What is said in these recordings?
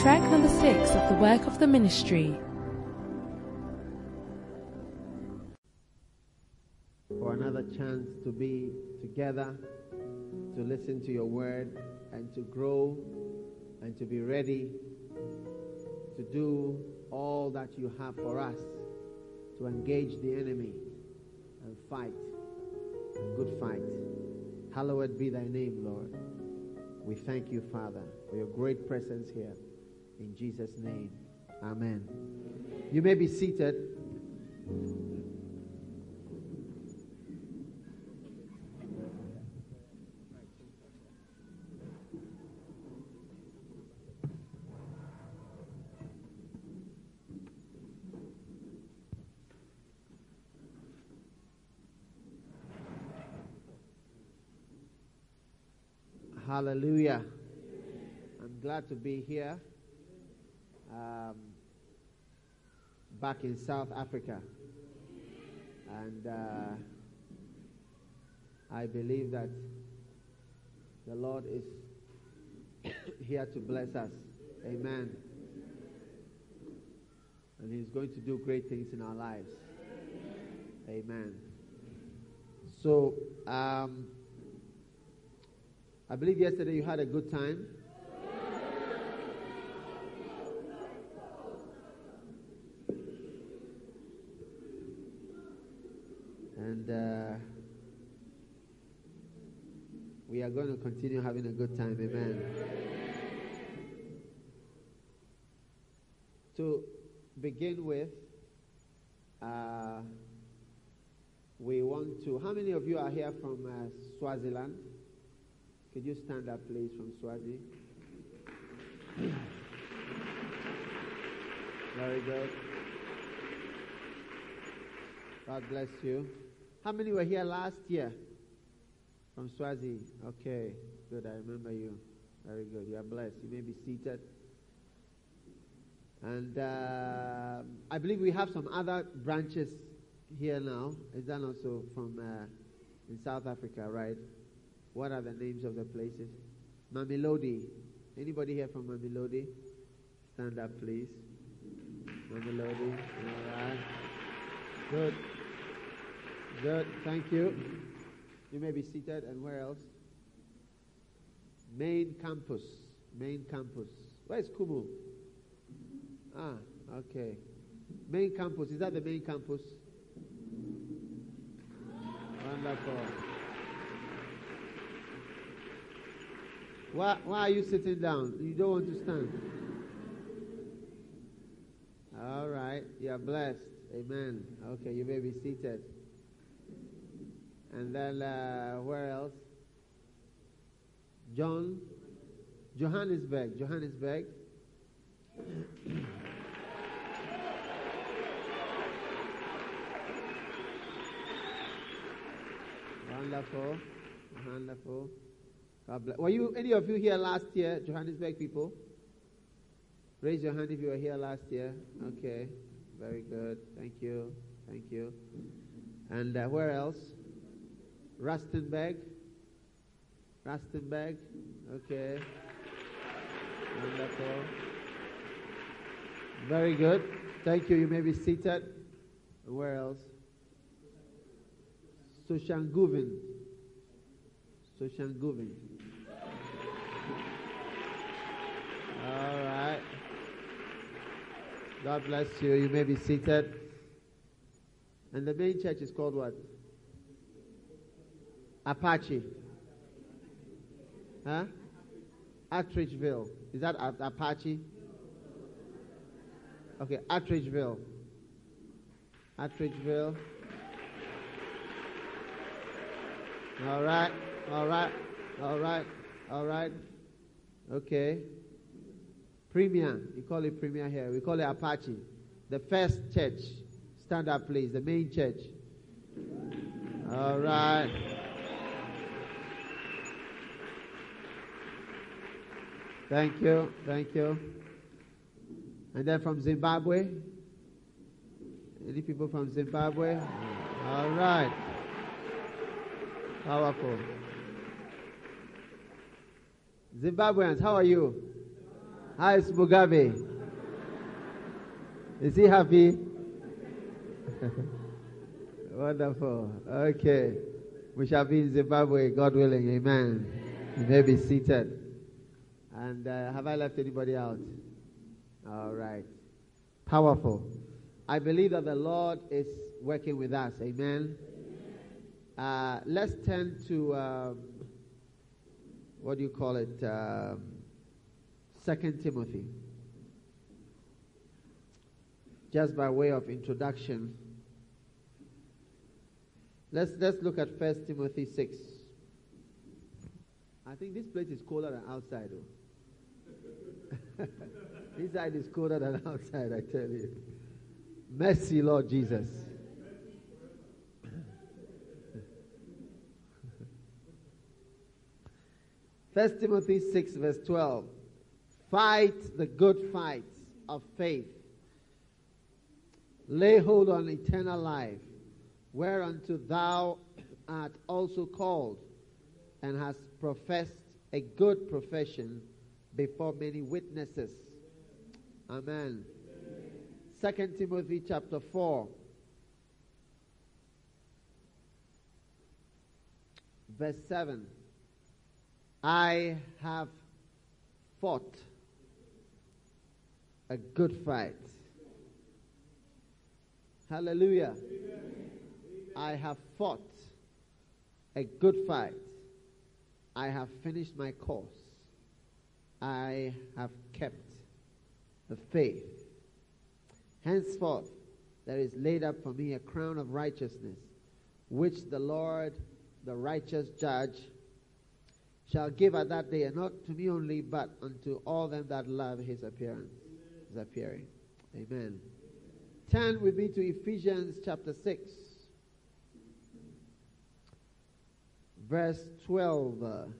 track number six of the work of the ministry. For another chance to be together, to listen to your word, and to grow, and to be ready to do all that you have for us, to engage the enemy and fight a good fight. Hallowed be thy name, Lord. We thank you, Father, for your great presence here. In Jesus' name, amen. You may be seated. Hallelujah. I'm glad to be here. Um, back in South Africa. And uh, I believe that the Lord is here to bless us. Amen. And He's going to do great things in our lives. Amen. So, um, I believe yesterday you had a good time. And uh, we are going to continue having a good time. Amen. To begin with, uh, we want to. How many of you are here from uh, Swaziland? Could you stand up, please, from Swazi? Very good. God bless you. How many were here last year from Swazi? Okay, good. I remember you. Very good. You are blessed. You may be seated. And uh, I believe we have some other branches here now. Is that also from uh, in South Africa, right? What are the names of the places? Mamelodi. Anybody here from Mamelodi? Stand up, please. Mamelodi. All right. Good. Good. Thank you. You may be seated. And where else? Main campus. Main campus. Where is Kumu? Ah, okay. Main campus. Is that the main campus? Wonderful. Why, why are you sitting down? You don't want to stand. All right. You are blessed. Amen. Okay, you may be seated. And then, uh, where else? John? Johannesburg. Johannesburg. Wonderful. Wonderful. God bless. Were you any of you here last year, Johannesburg people? Raise your hand if you were here last year. Okay, very good. Thank you. Thank you. And uh, where else? Rustenburg. Rustenburg. Okay. Wonderful. Very good. Thank you. You may be seated. Where else? Soshanguven. Soshanguven. All right. God bless you. You may be seated. And the main church is called what? Apache. Huh? Atteridgeville. Is that Apache? Okay, Atteridgeville. Atteridgeville. All right, all right, all right, all right. Okay. Premier, you call it Premier here. We call it Apache. The first church. Stand up, please. The main church. All right. Thank you. Thank you. And then from Zimbabwe. Any people from Zimbabwe? All right. Powerful. Zimbabweans, how are you? How is Mugabe? Is he happy? Wonderful. Okay. We shall be in Zimbabwe, God willing. Amen. You may be seated. And uh, have I left anybody out? All right. Powerful. I believe that the Lord is working with us. Amen. Uh, let's turn to um, what do you call it? Um, Second Timothy. Just by way of introduction, let's let's look at First Timothy six. I think this place is colder than outside, though. Inside is colder than outside, I tell you. Mercy, Lord Jesus. First Timothy 6, verse 12. Fight the good fight of faith. Lay hold on eternal life, whereunto thou art also called, and hast professed a good profession before many witnesses. Amen. Second Timothy chapter 4. Verse 7. I have fought a good fight. Hallelujah. I have fought a good fight. I have finished my course. I have kept the faith. Henceforth, there is laid up for me a crown of righteousness, which the Lord, the righteous judge, shall give at that day, and not to me only, but unto all them that love his appearance, his appearing. Amen. Turn with me to Ephesians chapter 6, verse 12.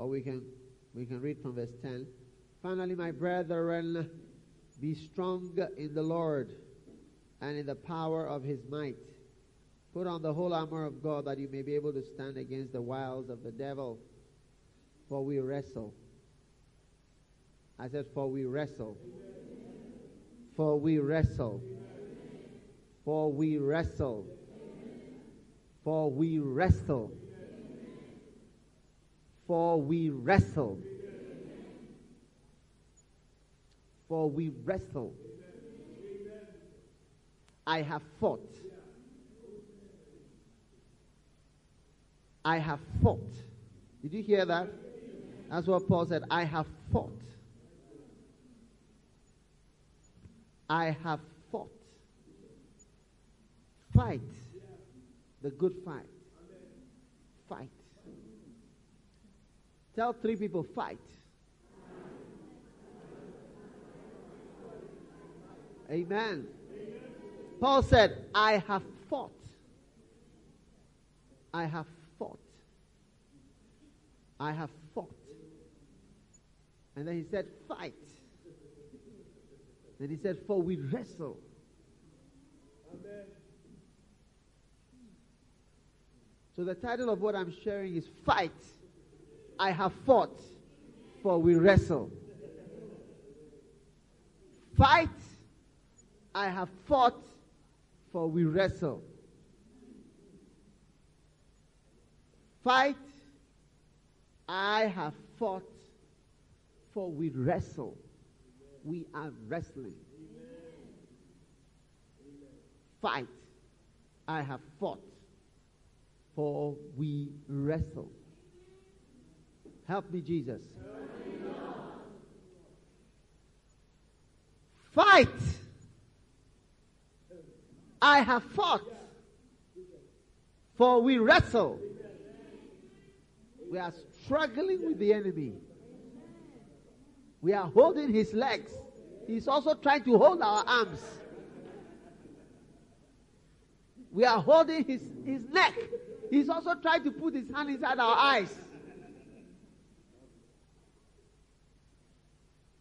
Or we can we can read from verse 10. Finally, my brethren, be strong in the Lord and in the power of his might. Put on the whole armor of God that you may be able to stand against the wiles of the devil. For we wrestle. I said, for we wrestle. For we wrestle. For we wrestle. For we wrestle. For we wrestle. For we wrestle. I have fought. I have fought. Did you hear that? That's what Paul said. I have fought. I have fought. Fight. The good fight. Fight. Tell three people, fight. Amen. Paul said, I have fought. I have fought. I have fought. And then he said, fight. Then he said, for we wrestle. Amen. So the title of what I'm sharing is Fight. I have fought, for we wrestle. Fight. I have fought, for we wrestle. Fight. I have fought, for we wrestle. We are wrestling. Fight. I have fought, for we wrestle. Help me, Jesus. Fight. I have fought. For we wrestle. We are struggling with the enemy. We are holding his legs. He's also trying to hold our arms. We are holding his, his neck. He's also trying to put his hand inside our eyes.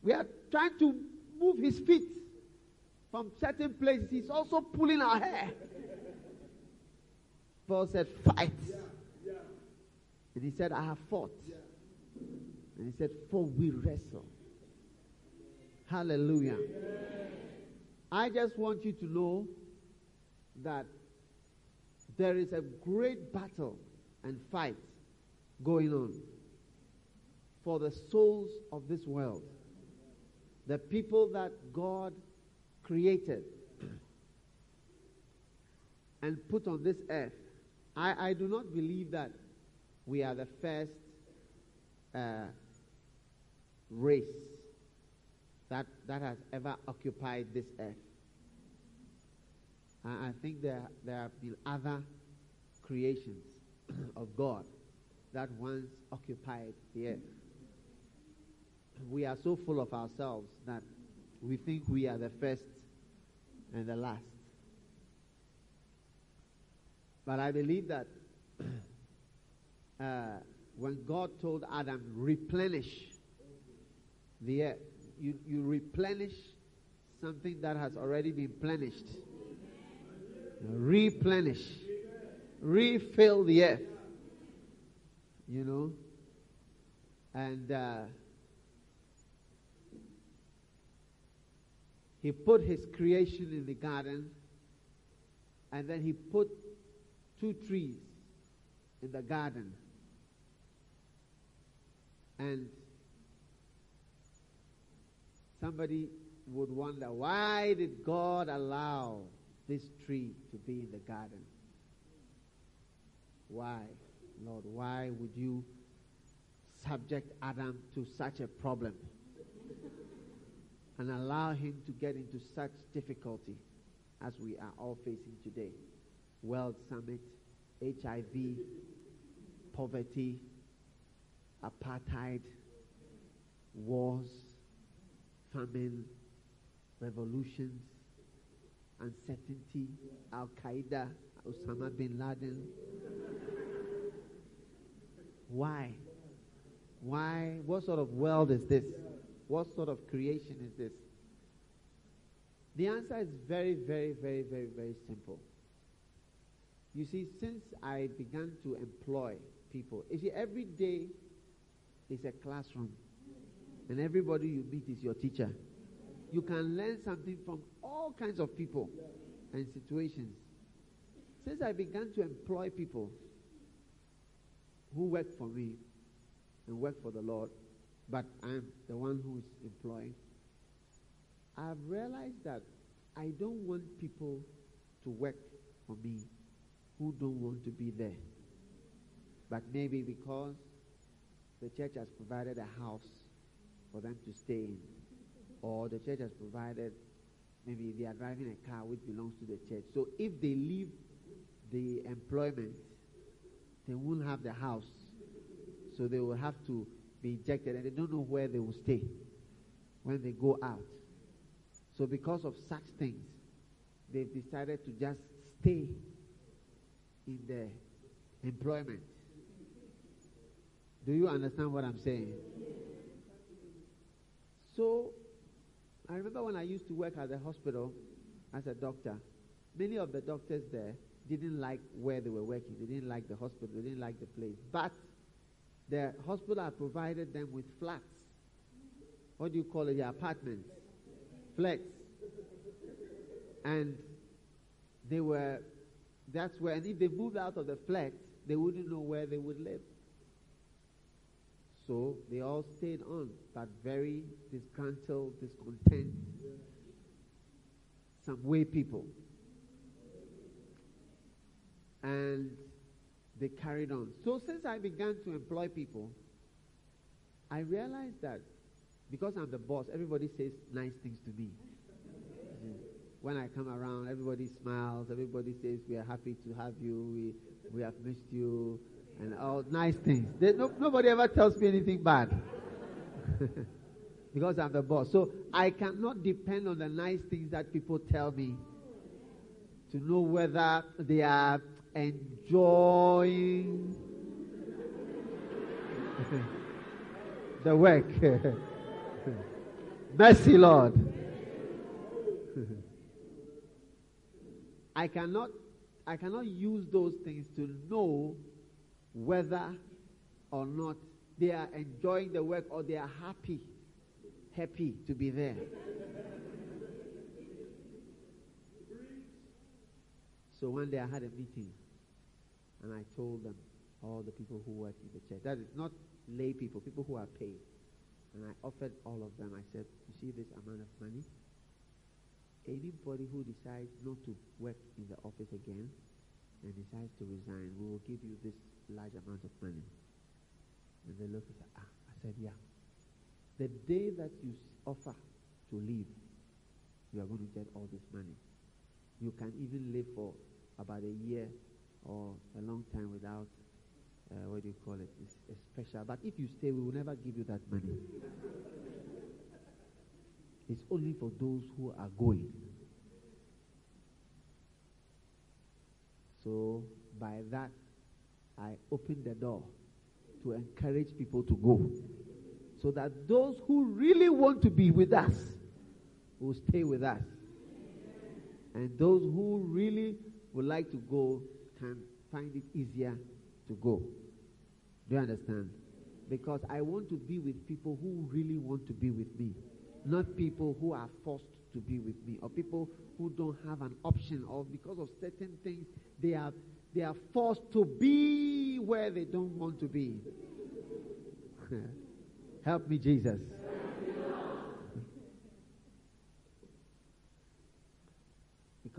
We are trying to move his feet from certain places. He's also pulling our hair. Paul said, Fight. And he said, I have fought. And he said, For we wrestle. Hallelujah. I just want you to know that there is a great battle and fight going on for the souls of this world. The people that God created and put on this earth. I, I do not believe that we are the first uh, race that, that has ever occupied this earth. I, I think there, there have been other creations of God that once occupied the earth. We are so full of ourselves that we think we are the first and the last. But I believe that uh, when God told Adam, replenish the earth, you, you replenish something that has already been plenished. Replenish. Refill the earth. You know? And uh, he put his creation in the garden, and then he put two trees in the garden. And somebody would wonder why did God allow this tree to be in the garden? Why, Lord, why would you subject Adam to such a problem and allow him to get into such difficulty as we are all facing today? World Summit, HIV, poverty, apartheid, wars, famine, revolutions, uncertainty, Al Qaeda, Osama bin Laden. Why? Why? What sort of world is this? What sort of creation is this? The answer is very, very, very, very, very simple. You see, since I began to employ people, you see, every day is a classroom, and everybody you meet is your teacher. You can learn something from all kinds of people and situations. Since I began to employ people who work for me and work for the Lord, but I'm the one who's employing, I've realized that I don't want people to work for me who don't want to be there. But maybe because the church has provided a house for them to stay in, or the church has provided, maybe they are driving a car which belongs to the church. So if they leave the employment, they won't have the house. So they will have to be ejected and they don't know where they will stay when they go out. So because of such things, they've decided to just stay in their employment. Do you understand what I'm saying? So, I remember when I used to work at the hospital as a doctor, many of the doctors there didn't like where they were working. They didn't like the hospital. They didn't like the place. But the hospital had provided them with flats. What do you call it? The apartments. Flats. And they were that's where, and if they moved out of the flat, they wouldn't know where they would live. So they all stayed on, but very disgruntled, discontent, some way people. And they carried on. So since I began to employ people, I realized that because I'm the boss, everybody says nice things to me mm. when I come around, everybody smiles. Everybody says, We are happy to have you. We, we have missed you. And all nice things. They, no, nobody ever tells me anything bad. because I'm the boss. So I cannot depend on the nice things that people tell me to know whether they are enjoying the work. Mercy, Lord. I cannot, I cannot use those things to know whether or not, they are enjoying the work or they are happy, happy to be there. so one day I had a meeting and I told them, all the people who work in the church, that is not lay people, people who are paid. And I offered all of them, I said, you see this amount of money? Anybody who decides not to work in the office again and decides to resign, we will give you this large amount of money. And they looked and said, ah, I said, yeah. The day that you offer to leave, you are going to get all this money. You can even live for about a year or a long time without, uh, what do you call it? It's, it's special. But if you stay, we will never give you that money. it's only for those who are going. So by that, I opened the door to encourage people to go. So that those who really want to be with us will stay with us. And those who really would like to go can find it easier to go. Do you understand? Because I want to be with people who really want to be with me, not people who are forced to be with me, or people who don't have an option, or because of certain things they are they are forced to be where they don't want to be. Help me, Jesus.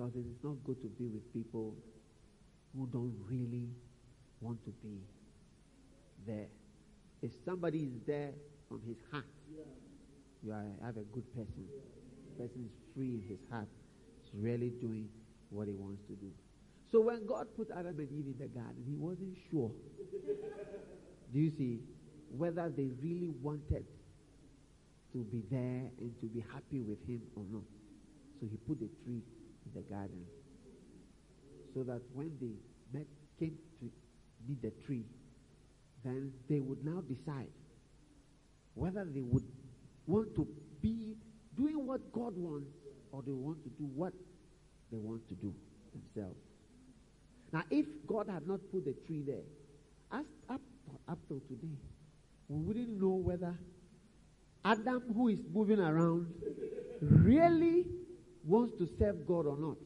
because it is not good to be with people who don't really want to be there. If somebody is there from his heart, you are, have a good person. The person is free in his heart. He's really doing what he wants to do. So when God put Adam and Eve in the garden, he wasn't sure. do you see? Whether they really wanted to be there and to be happy with him or not. So he put the tree in the garden so that when they met, came to meet the tree, then they would now decide whether they would want to be doing what God wants or they want to do what they want to do themselves. Now, if God had not put the tree there, as up, up till today, we wouldn't know whether Adam, who is moving around, really wants to serve God or not.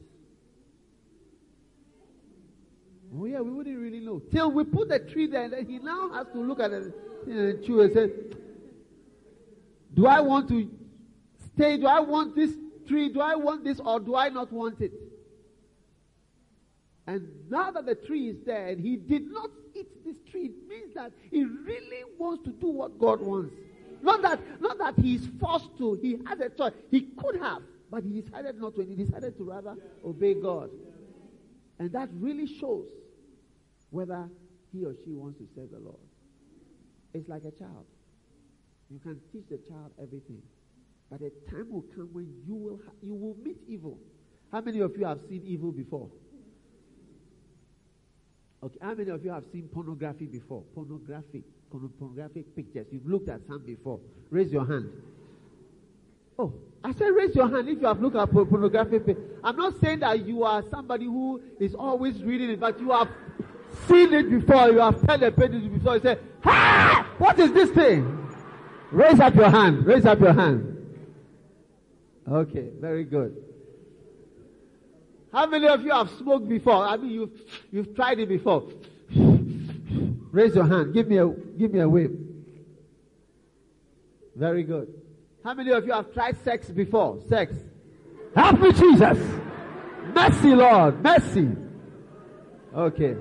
Oh, yeah, we wouldn't really know. Till we put the tree there, and then he now has to look at the uh, tree and say, Do I want to stay? Do I want this tree? Do I want this or do I not want it? And now that the tree is there and he did not eat this tree, it means that he really wants to do what God wants. Not that, not that he is forced to, he had a choice. He could have, but he decided not to, and he decided to rather obey God. And that really shows whether he or she wants to serve the Lord. It's like a child. You can teach the child everything. But a time will come when you will, ha- you will meet evil. How many of you have seen evil before? Okay, how many of you have seen pornography before? Pornographic, pornographic pictures. You've looked at some before. Raise your hand. Oh, I said raise your hand if you have looked at pornographic. I'm not saying that you are somebody who is always reading it, but you have seen it before, you have turned the pages before, you say, Ha! What is this thing? Raise up your hand. Raise up your hand. Okay, very good. How many of you have smoked before? I mean, you've, you've tried it before. Raise your hand. Give me a, give me a wave. Very good. How many of you have tried sex before? Sex. Help me, Jesus. Mercy, Lord. Mercy. Okay.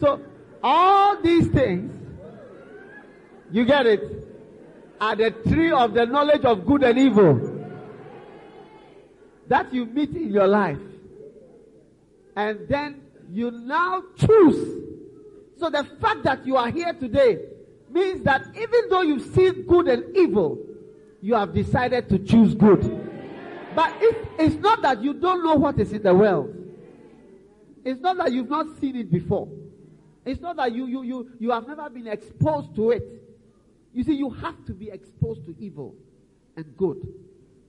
So, all these things, you get it, are the tree of the knowledge of good and evil that you meet in your life. And then you now choose. So the fact that you are here today means that even though you've seen good and evil, you have decided to choose good. But if it's not that you don't know what is in the world. It's not that you've not seen it before. It's not that you, you, you, you have never been exposed to it. You see, you have to be exposed to evil and good.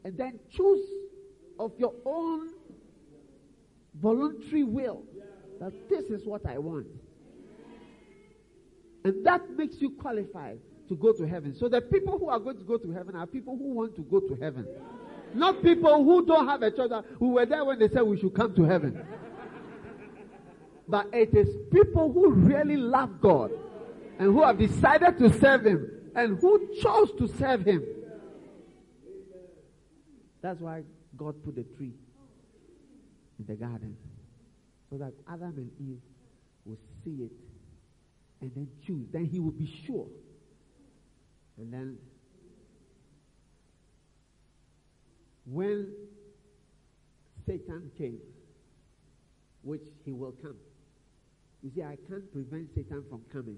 And then choose of your own voluntary will that this is what I want. And that makes you qualified to go to heaven. So the people who are going to go to heaven are people who want to go to heaven. Not people who don't have a choice, who were there when they said we should come to heaven. But it is people who really love God and who have decided to serve Him and who chose to serve Him. That's why God put the tree in the garden so that Adam and Eve will see it and then choose. Then he will be sure. And then when Satan came, which he will come. You see, I can't prevent Satan from coming.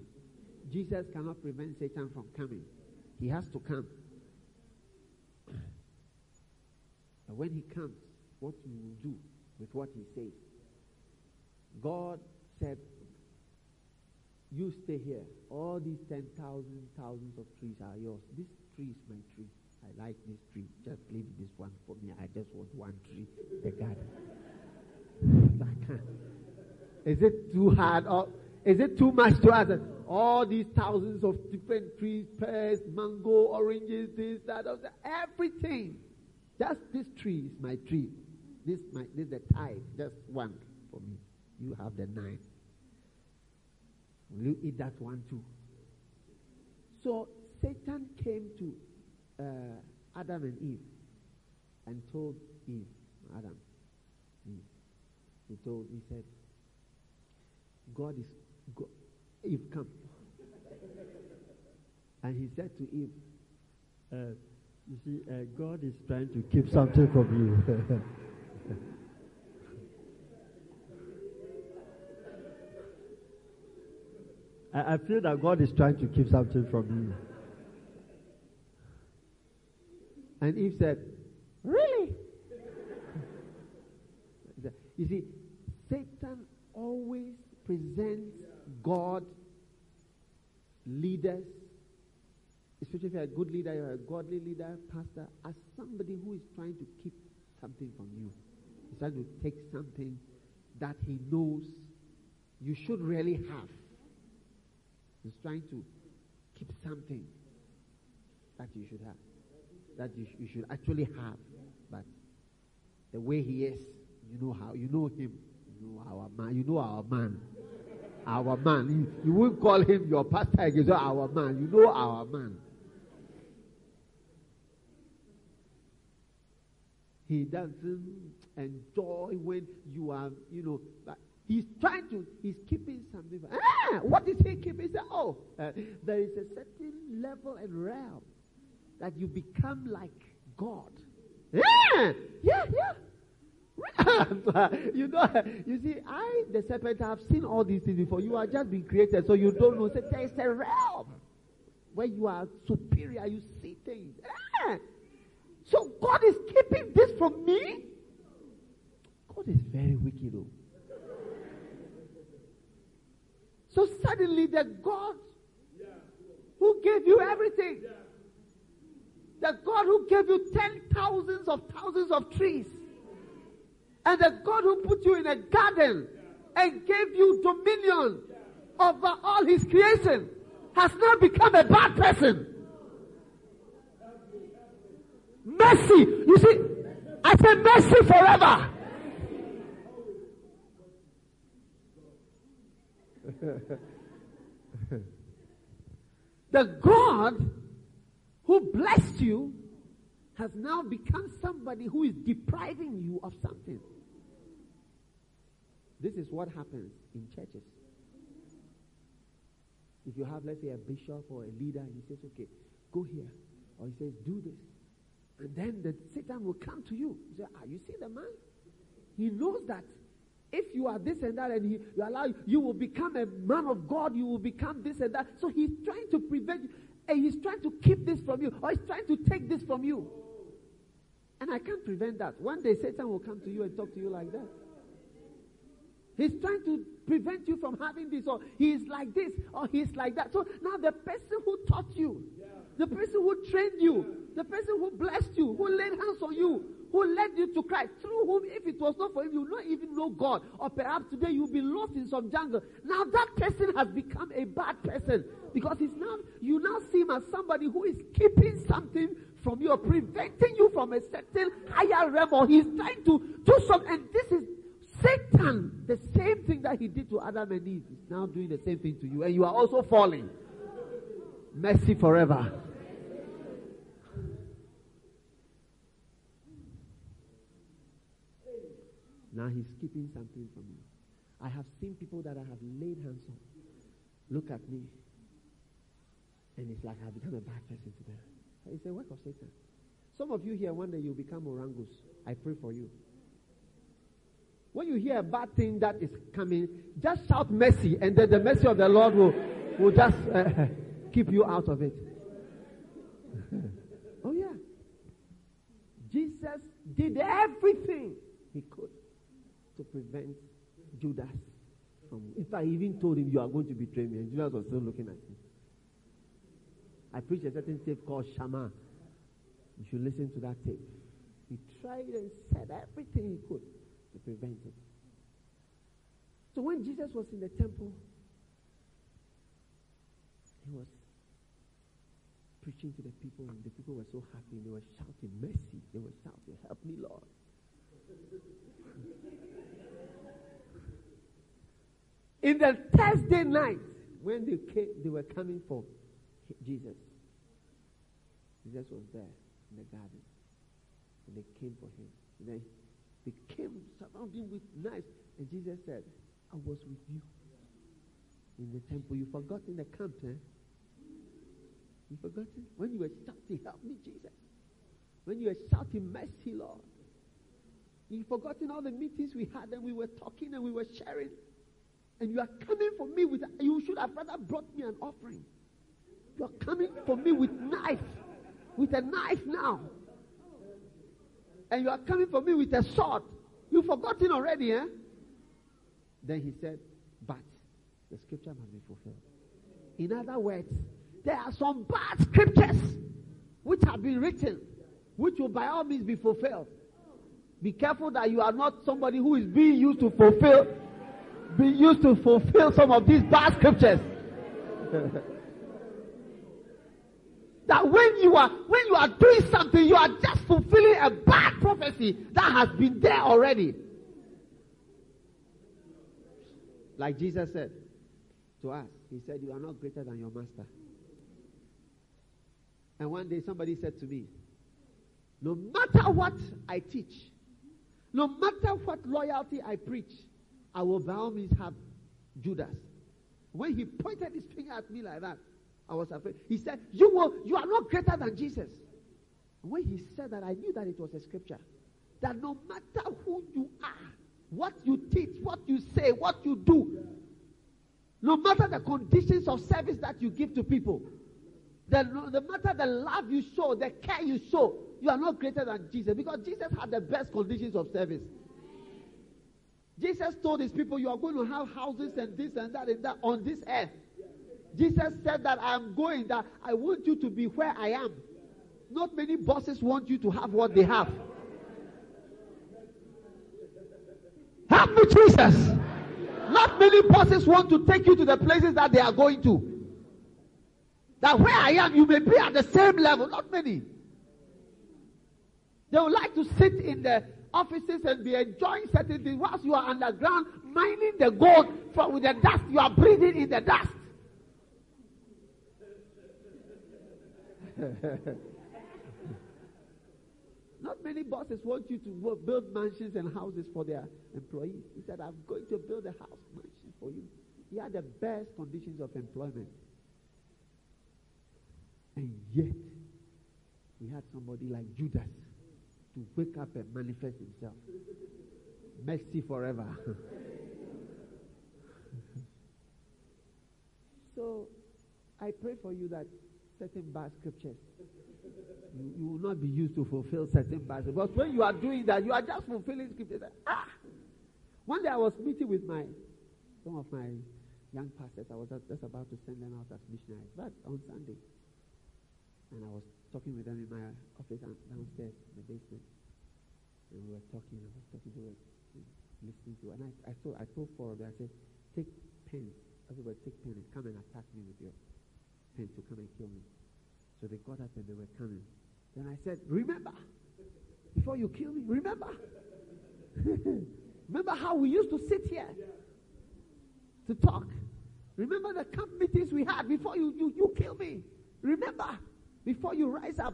Jesus cannot prevent Satan from coming. He has to come. And when he comes, what you will do with what he says. God said, You stay here. All these 10,000 thousands of trees are yours. This tree is my tree. I like this tree. Just leave this one for me. I just want one tree. The garden. I can't. Is it too hard or is it too much to ask? All these thousands of different trees, pears, mango, oranges, this, that, that, everything. Just this tree is my tree. This my this is the tithe, just one for me. You have the nine. Will you eat that one too? So Satan came to uh, Adam and Eve and told Eve, Adam, Eve, he told, he said, God is, God, Eve, come. and he said to Eve, uh, you see, uh, God is trying to keep something from you. I, I feel that God is trying to keep something from you. And Eve said, Really? you see, Satan always presents God leaders, especially if you're a good leader, you're a godly leader, pastor, as somebody who is trying to keep something from you. He's trying to take something that he knows you should really have. He's trying to keep something that you should have, that you, you should actually have. But the way he is, you know how, you know him, know our man, you know our man. Our man. You, you won't call him your pastor so our man. You know our man. He doesn't enjoy when you are, you know, he's trying to, he's keeping something. Ah, what is he keeping? Oh, uh, there is a certain level and realm that you become like God. Yeah, yeah, yeah. you know, you see, I, the serpent, have seen all these things before. You are just being created, so you don't know. So there is a realm where you are superior. You see things. Ah! So God is keeping this from me. God is very wicked, though. So suddenly, the God who gave you everything, the God who gave you ten thousands of thousands of trees, and the God who put you in a garden and gave you dominion over all his creation has now become a bad person. Mercy. You see, I say mercy forever. the God who blessed you has now become somebody who is depriving you of something. This is what happens in churches. If you have, let's say, a bishop or a leader, and he says, okay, go here. Or he says, do this. And then the Satan will come to you. You say, ah, you see the man? He knows that if you are this and that and he, you allow, you will become a man of God, you will become this and that. So he's trying to prevent you. And he's trying to keep this from you. Or he's trying to take this from you. And I can't prevent that. One day Satan will come to you and talk to you like that. He's trying to prevent you from having this, or he's like this, or he's like that. So now the person who taught you, the person who trained you, the person who blessed you, who laid hands on you, who led you to Christ, through whom, if it was not for him, you would not even know God. Or perhaps today you'll be lost in some jungle. Now that person has become a bad person because he's now, you now see him as somebody who is keeping something from you or preventing you from a certain higher realm or he's trying to do something. And this is Satan, the same thing that he did to Adam and Eve, is now doing the same thing to you. And you are also falling. Mercy forever. Now he's keeping something from you. I have seen people that I have laid hands on. Look at me. And it's like I've become a bad person to them. It's a work of Satan. Some of you here, one day you'll become orangus. I pray for you. When you hear a bad thing that is coming, just shout mercy, and then the mercy of the Lord will, will just uh, keep you out of it. oh, yeah. Jesus did everything he could to prevent Judas from. In fact, he even told him, You are going to betray me. And Judas was still looking at him. I preached a certain tape called Shammah. You should listen to that tape. He tried and said everything he could to prevent it. So when Jesus was in the temple, he was preaching to the people, and the people were so happy. They were shouting, Mercy. They were shouting, Help me, Lord. in the Thursday night, when they came, they were coming for Jesus. Jesus was there in the garden. And they came for him. And then they came surrounding with knives. And Jesus said, I was with you in the temple. You forgot in the camp, eh? You forgotten? When you were shouting, Help me, Jesus. When you were shouting, Mercy, Lord. You forgotten all the meetings we had and we were talking and we were sharing. And you are coming for me with, you should have rather brought me an offering. You are coming for me with knife, with a knife now. And you are coming for me with a sword. You've forgotten already, eh? Then he said, But the scripture must be fulfilled. In other words, there are some bad scriptures which have been written, which will by all means be fulfilled. Be careful that you are not somebody who is being used to fulfill, be used to fulfill some of these bad scriptures. that when you are when you are doing something, you are just fulfilling a bad prophecy that has been there already. Like Jesus said to us, He said, You are not greater than your master. And one day somebody said to me, No matter what I teach, no matter what loyalty I preach, I will by all means have Judas. When he pointed his finger at me like that, I was afraid. He said, You will you are not greater than Jesus. When he said that, I knew that it was a scripture. That no matter who you are, what you teach, what you say, what you do, no matter the conditions of service that you give to people, the, no matter the love you show, the care you show, you are not greater than Jesus because Jesus had the best conditions of service. Jesus told his people, You are going to have houses and this and that and that on this earth. Jesus said that I am going, that I want you to be where I am. Not many bosses want you to have what they have. Help me, Jesus. Not many bosses want to take you to the places that they are going to. That where I am, you may be at the same level. Not many. They would like to sit in the offices and be enjoying certain things whilst you are underground mining the gold from with the dust you are breathing in the dust. Not many bosses want you to build mansions and houses for their employees. He said, I'm going to build a house mansion for you. He had the best conditions of employment. And yet, he had somebody like Judas to wake up and manifest himself. Mercy forever. so, I pray for you that certain bad scriptures you, you, will not be used to fulfill certain bad scriptures. But when you are doing that, you are just fulfilling scriptures. Ah! One day I was meeting with my some of my young pastors. I was just about to send them out as missionaries, but on Sunday. And I was talking with them in my office downstairs in the basement. And we were talking, I was talking to them, listening to, and I, I, told, I told four of them, I said, take pens, everybody take pen and come and attack me with your to come and kill me. So they got up and they were coming. Then I said, remember, before you kill me, remember. remember how we used to sit here to talk. Remember the camp meetings we had before you, you, you kill me. Remember, before you rise up.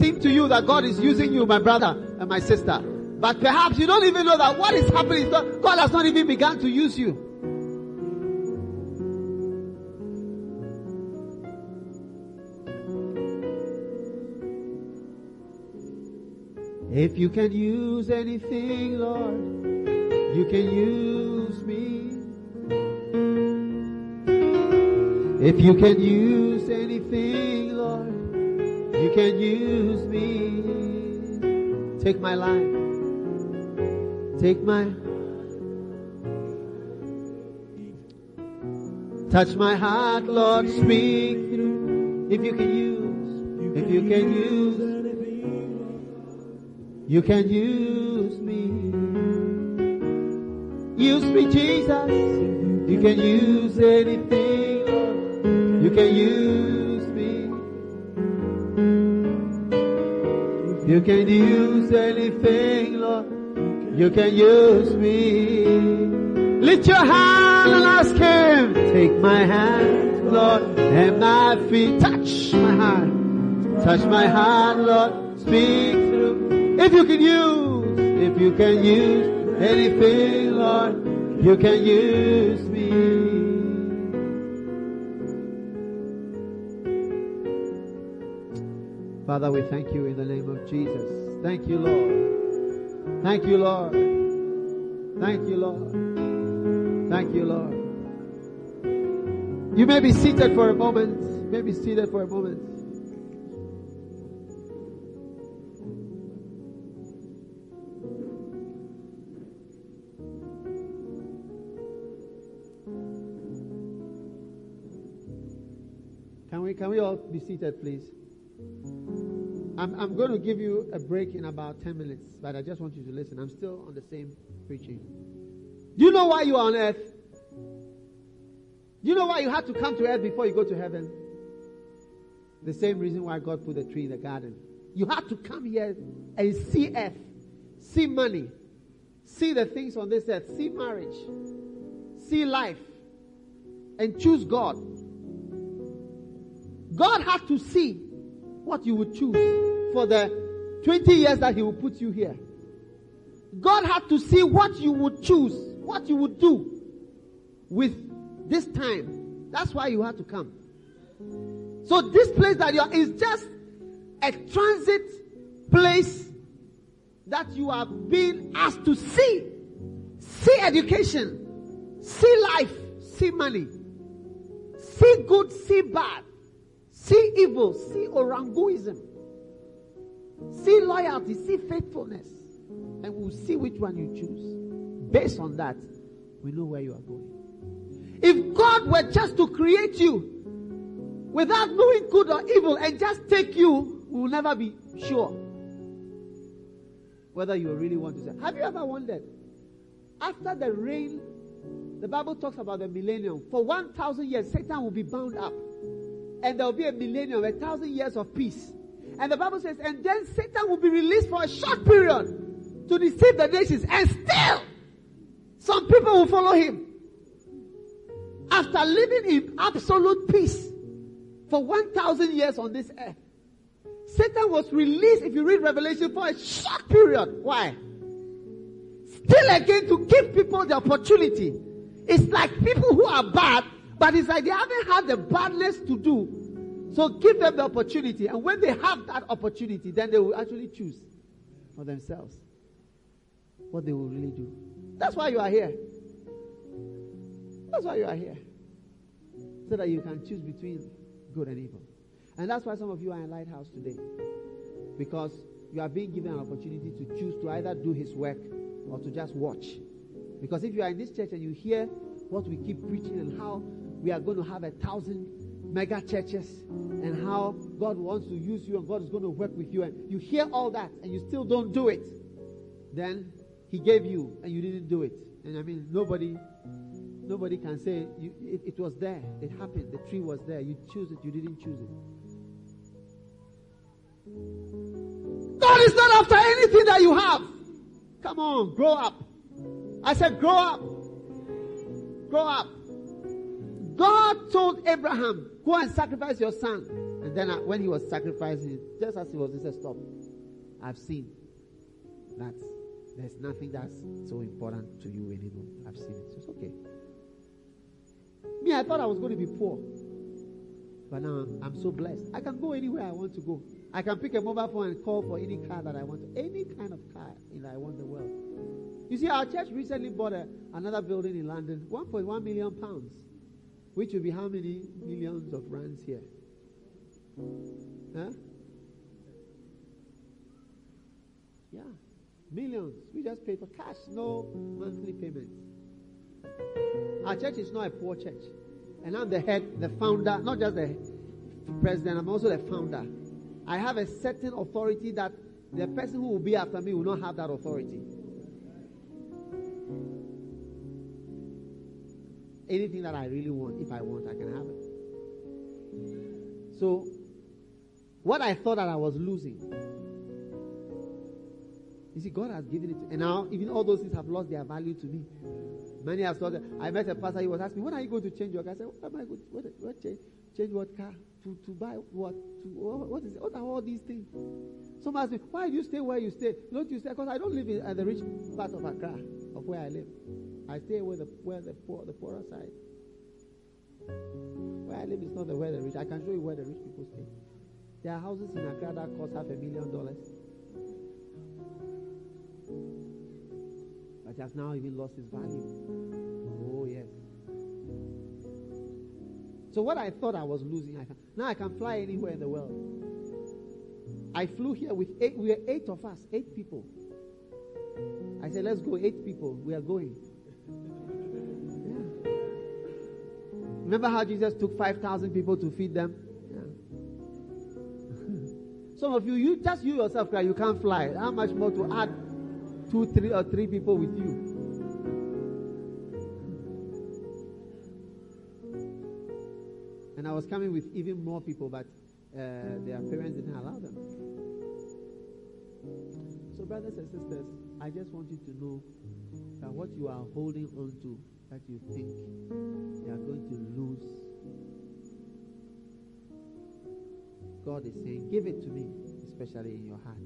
Seem to you that God is using you, my brother and my sister. But perhaps you don't even know that what is happening. God has not even begun to use you. If you can use anything, Lord, you can use me. If you can use anything, Lord, you can use me. Take my life. Take my Touch my heart, Lord, speak through. If you can use, if you can use, you can use me. Use me, Jesus. You can use anything, You can use me. You can use anything, Lord. You can use me. Lift your hand and ask Him. Take my hand, Lord, and my feet. Touch my heart. Touch my heart, Lord. Speak. If you can use, if you can use anything, Lord, you can use me. Father, we thank you in the name of Jesus. Thank you, Lord. Thank you, Lord. Thank you, Lord. Thank you, Lord. You may be seated for a moment. You may be seated for a moment. Can we all be seated, please? I'm, I'm going to give you a break in about 10 minutes, but I just want you to listen. I'm still on the same preaching. Do you know why you are on earth? Do you know why you had to come to earth before you go to heaven? The same reason why God put the tree in the garden. You had to come here and see earth, see money, see the things on this earth, see marriage, see life, and choose God God had to see what you would choose for the 20 years that He will put you here. God had to see what you would choose, what you would do with this time. That's why you had to come. So this place that you are is just a transit place that you are being asked to see. See education, see life, see money, see good, see bad. See evil, see oranguism, see loyalty, see faithfulness, and we'll see which one you choose. Based on that, we know where you are going. If God were just to create you without knowing good or evil and just take you, we will never be sure whether you really want to say. Have you ever wondered? After the rain, the Bible talks about the millennium. For 1,000 years, Satan will be bound up and there will be a millennium, a thousand years of peace. And the Bible says, and then Satan will be released for a short period to deceive the nations, and still some people will follow him. After living in absolute peace for 1,000 years on this earth, Satan was released, if you read Revelation, for a short period. Why? Still again to give people the opportunity. It's like people who are bad but it's like they haven't had the badness to do. So give them the opportunity. And when they have that opportunity, then they will actually choose for themselves what they will really do. That's why you are here. That's why you are here. So that you can choose between good and evil. And that's why some of you are in Lighthouse today. Because you are being given an opportunity to choose to either do his work or to just watch. Because if you are in this church and you hear what we keep preaching and how we are going to have a thousand mega churches and how God wants to use you and God is going to work with you, and you hear all that and you still don't do it, then He gave you and you didn't do it. And I mean, nobody, nobody can say you, it, it was there, it happened, the tree was there. You choose it, you didn't choose it. God is not after anything that you have. Come on, grow up. I said, grow up. Grow up. God told Abraham, go and sacrifice your son. And then uh, when he was sacrificing, just as he was, he said, stop. I've seen that there's nothing that's so important to you anymore. I've seen it. It's okay. Me, I thought I was going to be poor. But now I'm so blessed. I can go anywhere I want to go. I can pick a mobile phone and call for any car that I want. Any kind of car that I want in the world. You see, our church recently bought a, another building in London, 1.1 million pounds, which will be how many millions of rands here? Huh? Yeah, millions. We just pay for cash, no monthly payments. Our church is not a poor church. And I'm the head, the founder, not just the president, I'm also the founder. I have a certain authority that the person who will be after me will not have that authority. Anything that I really want, if I want, I can have it. So, what I thought that I was losing, you see, God has given it, and now even all those things have lost their value to me. Many have thought. I met a pastor. He was asking, me, "When are you going to change your car?" I said, "What am I going? To, what, what change? Change what car? To to buy what? To what is? It? What are all these things?" Some ask me, "Why do you stay where you stay? Don't you stay?" Because I don't live in uh, the rich part of Accra, of where I live. I stay where the where the poor the poorer side. Where I live is not the where the rich. I can show you where the rich people stay. There are houses in Accra that cost half a million dollars. But has now even lost its value. Oh yes. So what I thought I was losing, I can, now I can fly anywhere in the world. I flew here with eight. We are eight of us, eight people. I said, "Let's go, eight people. We are going." Remember how Jesus took five thousand people to feed them? Yeah. Some of you, you just you yourself, cry. You can't fly. How much more to add two, three, or three people with you? And I was coming with even more people, but uh, their parents didn't allow them. So, brothers and sisters, I just want you to know that what you are holding on to, that you think you are going to lose, God is saying, Give it to me, especially in your heart.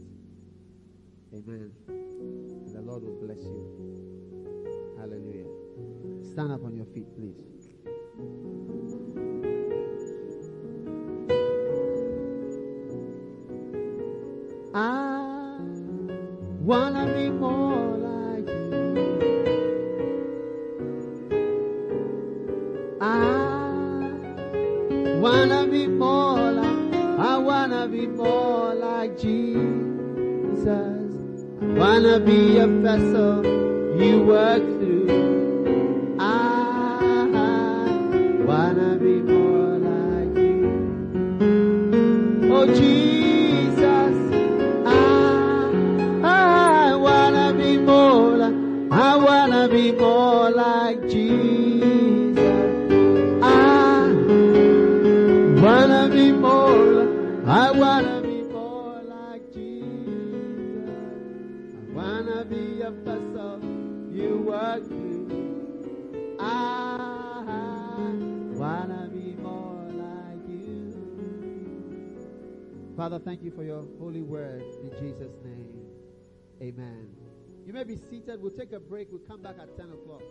Amen. And the Lord will bless you. Hallelujah. Stand up on your feet, please. You work for your holy word in Jesus' name. Amen. You may be seated. We'll take a break. We'll come back at 10 o'clock.